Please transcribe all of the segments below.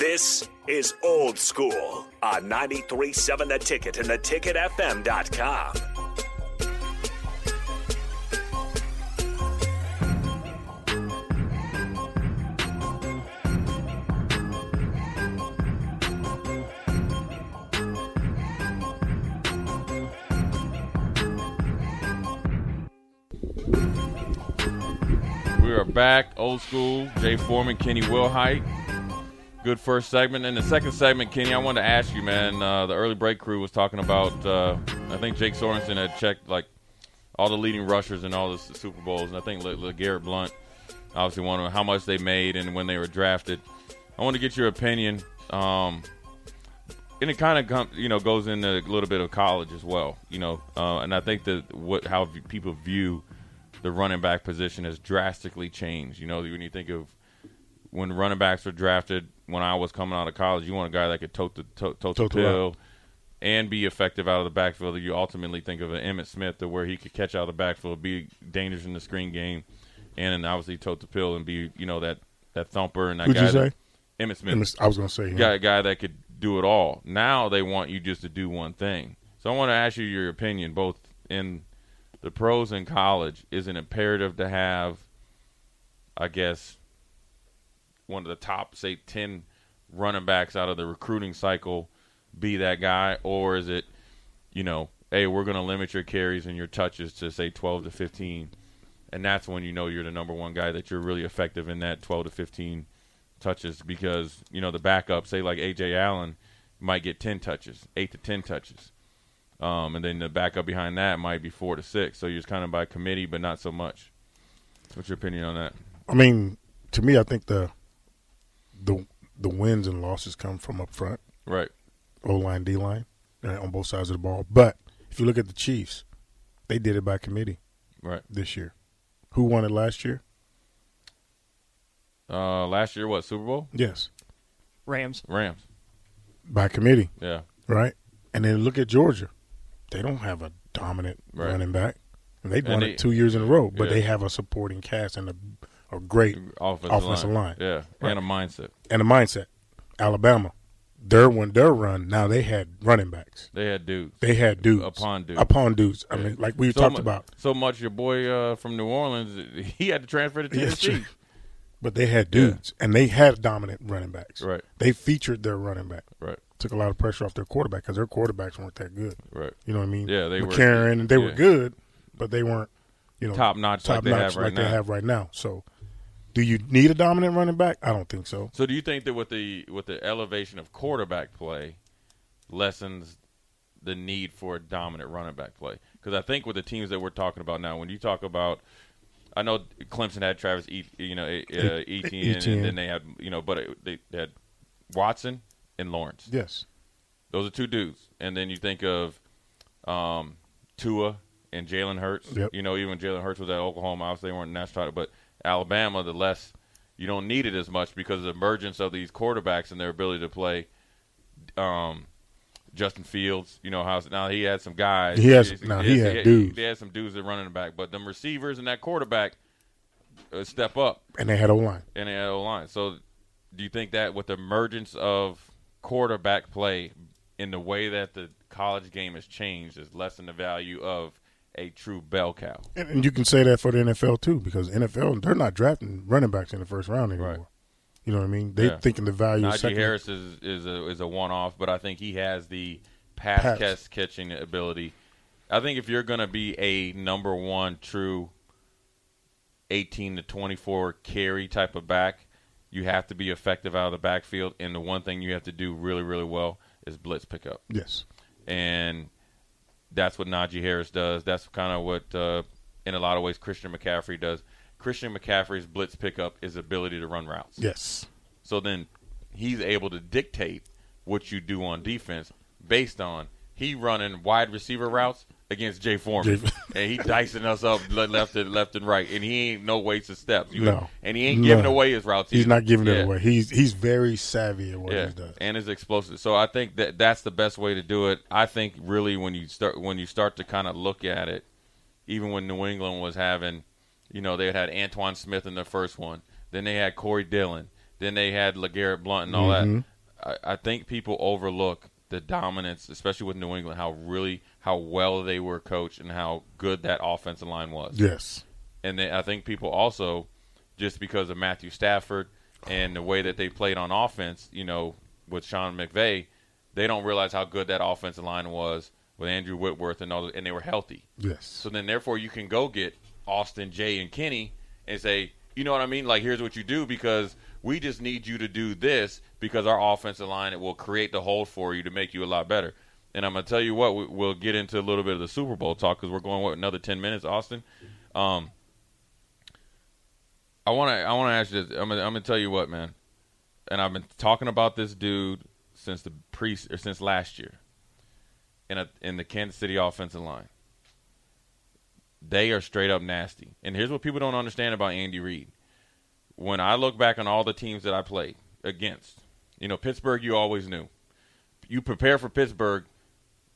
This is Old School on 93.7 The Ticket and theticketfm.com. We are back, old school. Jay Foreman, Kenny Wilhite. Good first segment. In the second segment, Kenny, I wanted to ask you, man. Uh, the early break crew was talking about. Uh, I think Jake Sorensen had checked like all the leading rushers in all the Super Bowls, and I think Le- LeGarrette Blount obviously one of how much they made and when they were drafted. I want to get your opinion. Um, and it kind of you know goes into a little bit of college as well, you know. Uh, and I think that what how people view the running back position has drastically changed. You know, when you think of when running backs were drafted when I was coming out of college, you want a guy that could tote the tote, tote the Tote the pill and be effective out of the backfield. You ultimately think of an Emmitt Smith to where he could catch out of the backfield, be dangerous in the screen game, and then obviously tote the pill and be you know that that thumper and that Who'd guy. you that- Emmitt Smith I was going to say him. guy, guy that could do it all. Now they want you just to do one thing. So I want to ask you your opinion, both in the pros and college. Is it imperative to have, I guess, one of the top, say, ten running backs out of the recruiting cycle be that guy, or is it, you know, hey, we're going to limit your carries and your touches to say twelve to fifteen, and that's when you know you're the number one guy that you're really effective in that twelve to fifteen touches because you know the backup, say like AJ Allen, might get ten touches, eight to ten touches, um, and then the backup behind that might be four to six. So you're just kind of by committee, but not so much. What's your opinion on that? I mean, to me, I think the the the wins and losses come from up front, Right. O line, D line, uh, on both sides of the ball. But if you look at the Chiefs, they did it by committee Right. this year. Who won it last year? Uh, last year, what Super Bowl? Yes, Rams. Rams. by committee, Yeah. right? And then look at Georgia; they don't have a dominant Right. running back, and they've And won they- it two years in a row. But yeah. they have a supporting cast and a, a great Offensive, Offensive line. line. Yeah. Right. And a mindset. and a mindset. Alabama, their when their run, now they had running backs. They had dudes. They had dudes Upon dudes. upon dudes. I Yeah. mean, like we so talked mu- about, So much your boy uh, from New Orleans, he had to transfer to Tennessee. but they had Yeah. dudes, and they had dominant running backs. Right. They featured their running back. Right. Took a lot of pressure off their quarterback because their quarterbacks weren't that good. Right. You know what I mean? Yeah, they were- McCarron, and they were good, but they weren't, you know, Top notch like top they notch have right like they have right now. So, do you need a dominant running back? I don't think so. So do you think that with the with the elevation of quarterback play lessens the need for a dominant running back play? Because I think with the teams that we're talking about now, when you talk about, I know Clemson had Travis, e, you know, uh, Etienne, Etienne. and then they had, you know, but it, they had Watson and Lawrence. Yes. Those are two dudes, and then you think of um, Tua and Jalen Hurts. Yep. You know, even Jalen Hurts was at Oklahoma, obviously they weren't national title, but Alabama, the less you don't need it as much because of the emergence of these quarterbacks and their ability to play. Um, Justin Fields, you know how now he had some guys. He has- now he had dudes. They had some dudes that running the back, but them receivers and that quarterback uh, step up And they had O line. and they had O line. So, do you think that with the emergence of quarterback play in the way that the college game has changed, is lessened the value of a true bell cow? And, and you can say that for the NFL too, because NFL they're not drafting running backs in the first round anymore. Right. You know what I mean? They Yeah. thinking the value. Najee second- Harris is is a is a one off, but I think he has the pass, Pass. catch catching ability. I think if you're going to be a number one true eighteen to twenty four carry type of back, you have to be effective out of the backfield. And the one thing you have to do really really well is blitz pickup. Yes. and that's what Najee Harris does. That's kind of what, uh, in a lot of ways, Christian McCaffrey does. Christian McCaffrey's blitz pickup is ability to run routes. Yes. So then, he's able to dictate what you do on defense based on he running wide receiver routes against Jay Foreman, Jay- and he dicing us up left and left and right, and he ain't no wasted steps. You- No. and he ain't giving No. away his routes. He's not giving Yeah. it away. He's he's very savvy at what Yeah, he does. and is explosive. So I think that that's the best way to do it. I think really when you start when you start to kind of look at it, even when New England was having, you know, they had Antowain Smith in the first one, then they had Corey Dillon, then they had LeGarrette Blount and all Mm-hmm. that. I, I think people overlook the dominance, especially with New England, how really how well they were coached and how good that offensive line was Yes. and then I think people also, just because of Matthew Stafford and the way that they played on offense, you know, with Sean McVay, they don't realize how good that offensive line was with Andrew Whitworth and all, and they were healthy. Yes. So then, therefore, you can go get Austin, Jay, and Kenny and say, you know what I mean? Like, here's what you do because we just need you to do this because our offensive line it will create the hole for you to make you a lot better. And I'm gonna tell you what, we, we'll get into a little bit of the Super Bowl talk because we're going what another ten minutes, Austin. Um, I want to I want to ask you this. I'm gonna, I'm gonna tell you what, man. And I've been talking about this dude since the pre or since last year. In a in the Kansas City offensive line. They are straight up nasty. And here's what people don't understand about Andy Reid. When I look back on all the teams that I played against, you know, Pittsburgh you always knew. You prepare for Pittsburgh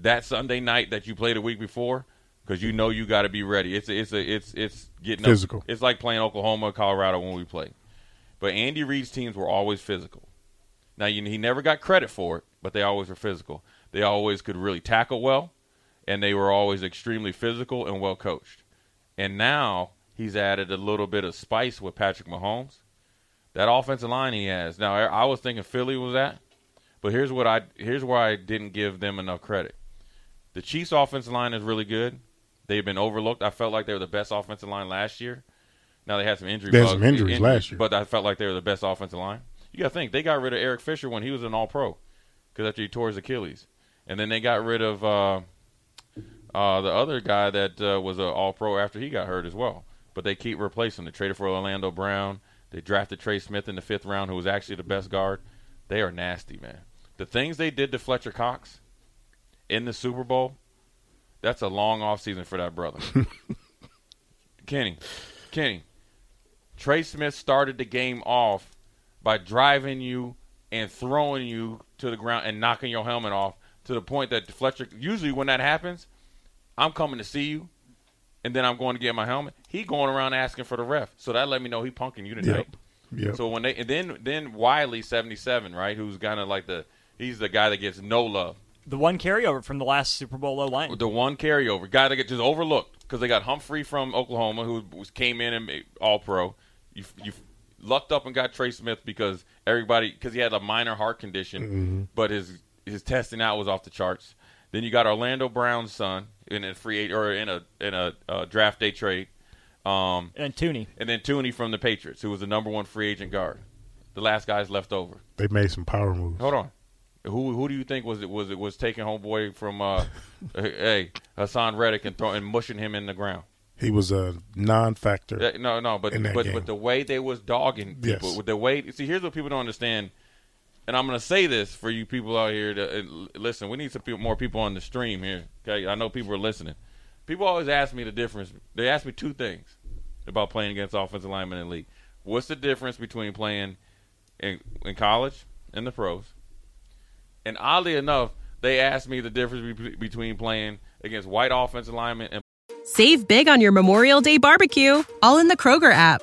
that Sunday night that you played a week before because you know you got to be ready. It's a, it's a, it's it's getting up- Physical. It's like playing Oklahoma, Colorado when we play. But Andy Reid's teams were always physical. Now you, he never got credit for it, but they always were physical. They always could really tackle well, and they were always extremely physical and well coached. And now he's added a little bit of spice with Patrick Mahomes. That offensive line he has. Now I was thinking Philly was that, but here's what I here's where I didn't give them enough credit. The Chiefs' offensive line is really good. They've been overlooked. I felt like they were the best offensive line last year. Now they had some injury They had some injuries last year. but I felt like they were the best offensive line. You got to think they got rid of Eric Fisher when he was an All Pro because after he tore his Achilles, and then they got rid of uh, uh, the other guy that uh, was an All Pro after he got hurt as well. But they keep replacing. They traded for Orlando Brown. They drafted Trey Smith in the fifth round, who was actually the best guard. They are nasty, man. The things they did to Fletcher Cox in the Super Bowl, that's a long off season for that brother. Kenny, Kenny, Trey Smith started the game off by driving you and throwing you to the ground and knocking your helmet off to the point that Fletcher. Usually, when that happens, I'm coming to see you, and then I'm going to get my helmet. He going around asking for the ref, so that let me know he punking you tonight. Yep. Yep. So when they and then then Wylie seventy seven, right? Who's kind of like the he's the guy that gets no love. The one carryover from the last Super Bowl low line. The one carryover guy that gets just overlooked because they got Humphrey from Oklahoma who was, came in and made All Pro. You you lucked up and got Trey Smith because everybody because he had a minor heart condition, mm-hmm. but his his testing out was off the charts. Then you got Orlando Brown's son in a free agent or in a in a uh, draft day trade. Um, and Thuney. and then Thuney from the Patriots, who was the number one free agent guard. The last guy's left over. They made some power moves. Hold on. Who who do you think was it was it was taking homeboy from uh hey Haason Reddick and throwing and mushing him in the ground? He was a non-factor. Yeah, no, no, but In that but game. but the way they was dogging people Yes. the way see here's what people don't understand, and I'm gonna say this for you people out here to uh, listen. We need some people, more people on the stream here. Okay, I know people are listening. People always ask me the difference. They ask me two things about playing against offensive linemen in the league. What's the difference between playing in, in college and the pros? And oddly enough, they asked me the difference be- between playing against white offensive linemen and Save big on your Memorial Day barbecue, all in the Kroger app.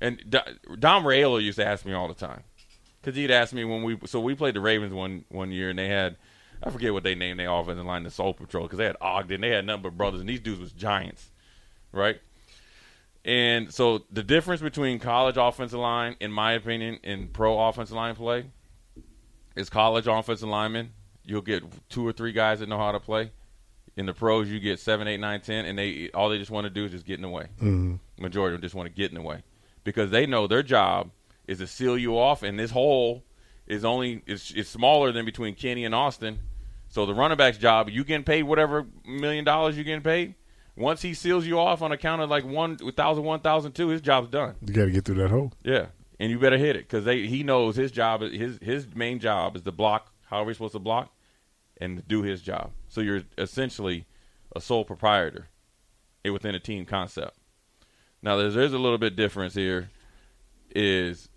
and Do- Dom Rayola used to ask me all the time because he'd ask me when we so we played the Ravens one one year and they had I forget what they named their offensive line the Soul Patrol because they had Ogden they had nothing but brothers and these dudes was giants, right? And so the difference between college offensive line, in my opinion, and pro offensive line play is college offensive linemen. You'll get two or three guys that know how to play. In the pros, you get seven, eight, nine, ten, and they all they just want to do is just get in the way. Mm-hmm. Majority of them just want to get in the way because they know their job is to seal you off, and this hole is only is, is smaller than between Kenny and Austin. So the running back's job, you getting paid whatever million dollars you getting paid. Once he seals you off on account of like one thousand, one thousand two, his job's done. You got to get through that hole. Yeah, and you better hit it because they he knows his job. His his main job is to block. However, he's supposed to block and do his job. So you're essentially a sole proprietor eh, within a team concept. Now, there's there's a little bit difference here. Is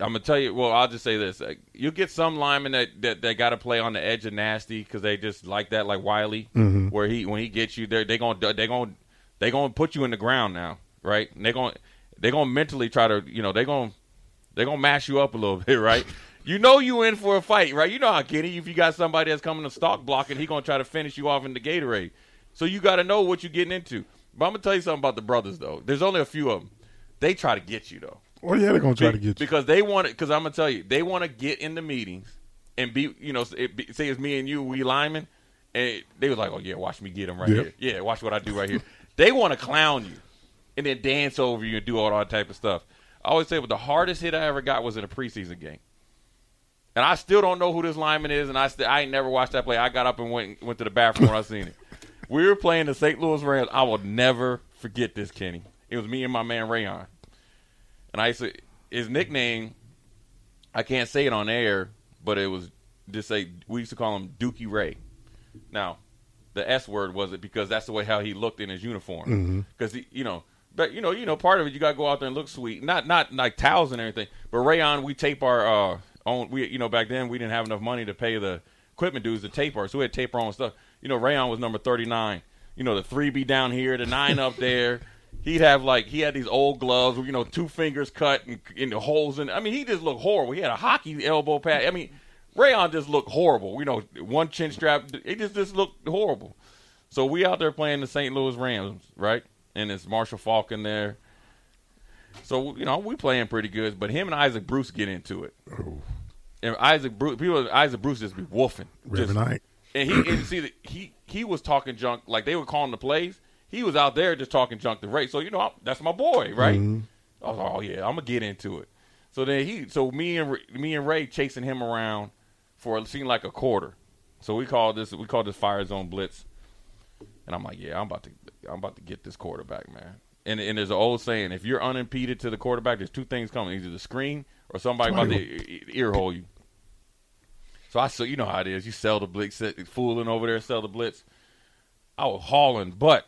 I'm gonna tell you. Well, I'll just say this: you get some linemen that that, that got to play on the edge of nasty because they just like that, like Wylie, Mm-hmm. where he when he gets you, they're they gonna they gonna they gonna put you in the ground now, right? And they gonna they gonna mentally try to you know they gonna they gonna mash you up a little bit, right? you know you in for a fight, right? You know how Kenny, if you got somebody that's coming to stalk blocking, he gonna try to finish you off in the Gatorade. So you got to know what you're getting into. But I'm gonna tell you something about the brothers though. There's only a few of them. They try to get you though. Well, yeah, they're gonna try to get you. because they want it. Because I'm gonna tell you, they want to get in the meetings and be, you know, it be, say it's me and you, we linemen, and they was like, oh yeah, watch me get him right Yep. here. Yeah, watch what I do right here. they want to clown you and then dance over you and do all that type of stuff. I always say, but the hardest hit I ever got was in a preseason game. And I still don't know who this lineman is, and I st- I ain't never watched that play. I got up and went went to the bathroom when I seen it. We were playing the St. Louis Rams. I will never forget this, Kenny. It was me and my man Rayon. And I used to, his nickname, I can't say it on air, but it was just say we used to call him Dookie Ray. Now, the S word was it because that's the way how he looked in his uniform. Because he, you know, but you know, you know, part of it you got to go out there and look sweet. Not not like towels and everything, but Rayon, we tape our uh own. We you know back then we didn't have enough money to pay the equipment dudes to tape our, so we had tape our own stuff. You know, Rayon was number thirty nine. You know, the three be down here, the nine up there. He'd have like he had these old gloves, you know, two fingers cut and, and the holes in. I mean, he just looked horrible. He had a hockey elbow pad. I mean, Rayon just looked horrible. You know, one chin strap. It just just looked horrible. So we out there playing the St. Louis Rams, right? And it's Marshall Faulk in there. So you know we playing pretty good, but him and Isaac Bruce get into it. Oh, And Isaac Bruce, people, Isaac Bruce just be woofing. Just- Reverend Ike. And he and see that he he was talking junk like they were calling the plays. He was out there just talking junk to Ray. So you know I, that's my boy, right? Mm-hmm. I was like, oh yeah, I'm gonna get into it. So then he, so me and me and Ray chasing him around for it seemed like a quarter. So we called this we called this fire zone blitz, and I'm like, yeah, I'm about to I'm about to get this quarterback, man. And and there's an old saying: if you're unimpeded to the quarterback, there's two things coming: either the screen or somebody about to ear hole you. So I, so you know how it is. You sell the blitz, fooling over there, sell the blitz. I was hauling, but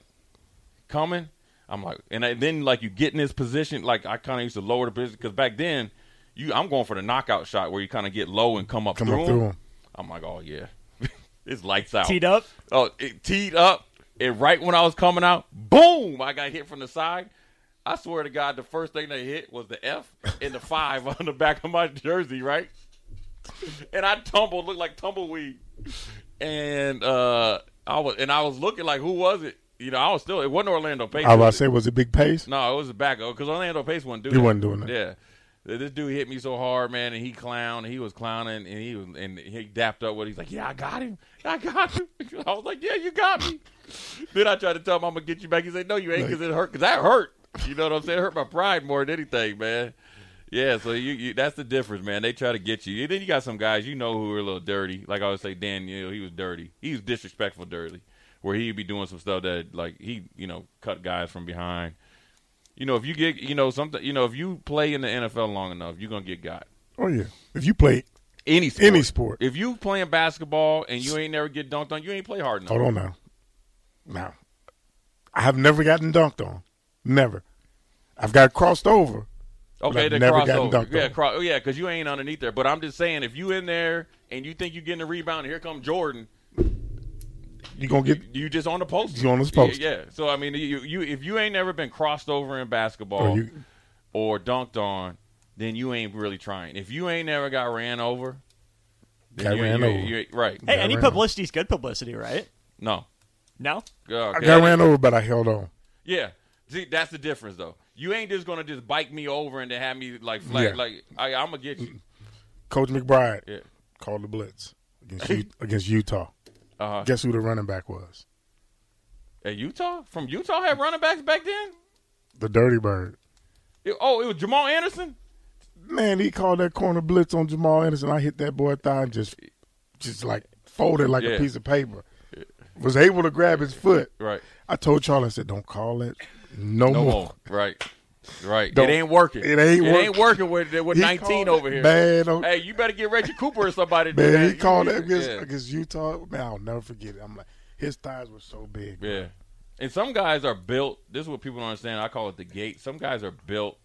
coming, I'm like, and I, then like you get in this position, like I kind of used to lower the position because back then, you I'm going for the knockout shot where you kind of get low and come up Come through up through 'em. 'em. I'm like, oh yeah, it's lights out. Teed up. Oh, it teed up, and right when I was coming out, boom! I got hit from the side. I swear to God, the first thing they hit was the F and the five on the back of my jersey, right? And I tumbled, looked like tumbleweed, and uh, I was and I was looking like, who was it? You know, I was still. It wasn't Orlando Pace. I was about was to say, was it big pace? no, it was the back because Orlando Pace wasn't doing. It. He that. wasn't doing that. Yeah, this dude hit me so hard, man, and he clowned. He was clowning, and he was and he dapped up. What he's like, yeah, I got him. I got him. I was like, yeah, you got me. then I tried to tell him I'm gonna get you back. He said, no, you ain't, because it hurt. Because that hurt. You know what I'm saying? It hurt my pride more than anything, man. Yeah, so you, you that's the difference, man. They try to get you. Then you got some guys you know who are a little dirty. Like I always say, Dan, you know, he was dirty. He was disrespectful, dirty. Where he'd be doing some stuff that, like, he, you know, cut guys from behind. You know, if you get, you know, something, you know, if you play in the NFL long enough, you're gonna get got. Oh yeah. If you play, Any sport. Any sport. If you playing basketball and you ain't never get dunked on, you ain't play hard enough. hold on now. Now, I have never gotten dunked on. Never. I've got crossed over. Okay, I've the never gotten crossover. dunked Yeah, on. cro- oh, yeah, because you ain't underneath there. But I'm just saying, if you in there and you think you're getting a rebound, and here come Jordan, You gonna get you just on the post. You on his post. Yeah, yeah. So I mean, you, you if you ain't never been crossed over in basketball Or you- or dunked on, then you ain't really trying. If you ain't never got ran over, then Got you, ran you- over. you- right? Hey, Yeah, any right. publicity is good publicity, right? No. No. Okay. I got ran over, but I held on. Yeah. See, that's the difference, though. You ain't just gonna just bike me over and then have me like flat. Yeah. Like I, I'm gonna get you. Coach McBride, Yeah. Called the blitz against U- against Utah. Uh, Guess who the running back was? at Utah? From Utah had running backs back then? The Dirty Bird. It- oh, it was Jamal Anderson? Man, he called that corner blitz on Jamal Anderson. I hit that boy thigh and just, just like folded like Yeah. a piece of paper. Was able to grab his foot. Right. I told Charlie, I said, "Don't call it no, No more." more. Right. Right. Don't- it ain't working. it ain't It ain't working. working with, with 19 over here. on- Hey, you better get Reggie Cooper or somebody Man, that. he called that against, yeah. against Utah. Man, I'll never forget it. I'm like, his thighs were so big. Yeah. And some guys are built. This is what people don't understand. I call it the gate. Some guys are built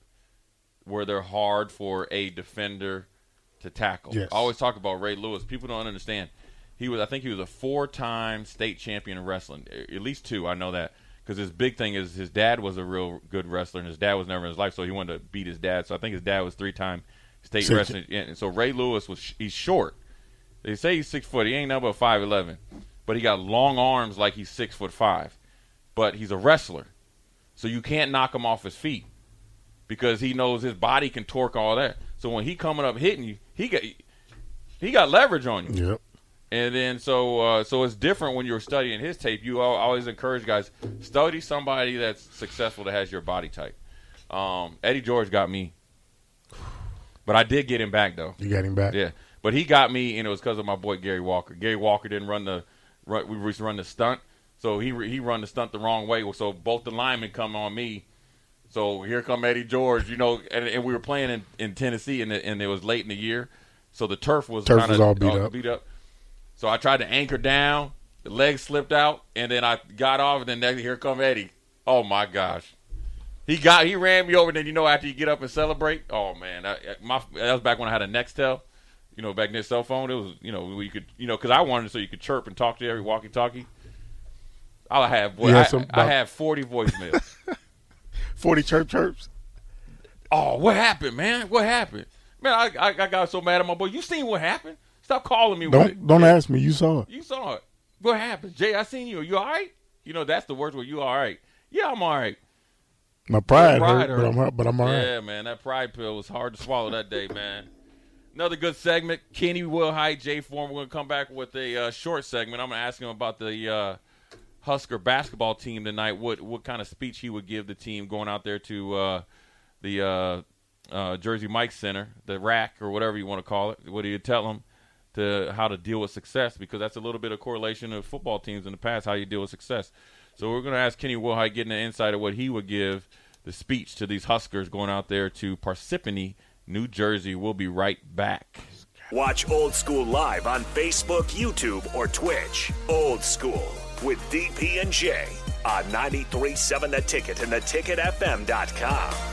where they're hard for a defender to tackle. Yes. I always talk about Ray Lewis. People don't understand. He was, I think, he was a four-time state champion in wrestling. At least two, I know that, because his big thing is his dad was a real good wrestler, and his dad was never in his life, so he wanted to beat his dad. So I think his dad was three-time state Six- wrestling. And so Ray Lewis was he's short. They say he's six foot. He ain't nothing but five eleven, but he got long arms like he's six foot five. But he's a wrestler, so you can't knock him off his feet because he knows his body can torque all that. So when he coming up hitting you, he got he got leverage on you. Yep. And then so uh, so it's different when you're studying his tape. You al- always encourage guys study somebody that's successful that has your body type. Um, Eddie George got me, but I did get him back though. You got him back. Yeah, but he got me, and it was because of my boy Gary Walker. Gary Walker didn't run the run, we used to run the stunt, so he he run the stunt the wrong way. So both the linemen come on me. So here come Eddie George, you know, and, and we were playing in, in Tennessee, and it, and it was late in the year, so the turf was Turf was all beat up. Beat up. So I tried to anchor down, the leg slipped out, and then I got off, and then next, here come Eddie. Oh my gosh, he got he ran me over. And then you know after you get up and celebrate, oh man, I, my that was back when I had a Nextel. You know, back in then cell phone, it was you know we could you know because I wanted so you could chirp and talk to every walkie-talkie. I have boy, You I, some I have forty voicemails. Forty chirp chirps. oh, what happened, man? What happened? Man, I, I I got so mad at my boy. You seen what happened? Stop calling me. with it. Don't don't ask me. You saw it. You saw it. What happened, Jay? I seen you. You all right? You know that's the worst where You all right? Yeah, I'm all right. My pride, Pride hurt, but I'm hurt. but I'm all right. Yeah, man, that pride pill was hard to swallow that day, man. Another good segment. Kenny Wilhite, Jay Form. We're gonna come back with a uh, short segment. I'm gonna ask him about the uh, Husker basketball team tonight. What what kind of speech he would give the team going out there to uh, the uh, uh, Jersey Mike Center, the rack or whatever you want to call it. What do you tell them to how to deal with success? Because that's a little bit of correlation of football teams in the past, how you deal with success. So we're going to ask Kenny Wilhite, getting an insight of what he would give the speech to these Huskers going out there to Parsippany, New Jersey. We'll be right back. Watch Old School live on Facebook, YouTube, or Twitch. Old School with DP and J on 93.7 The Ticket and theticketfm.com.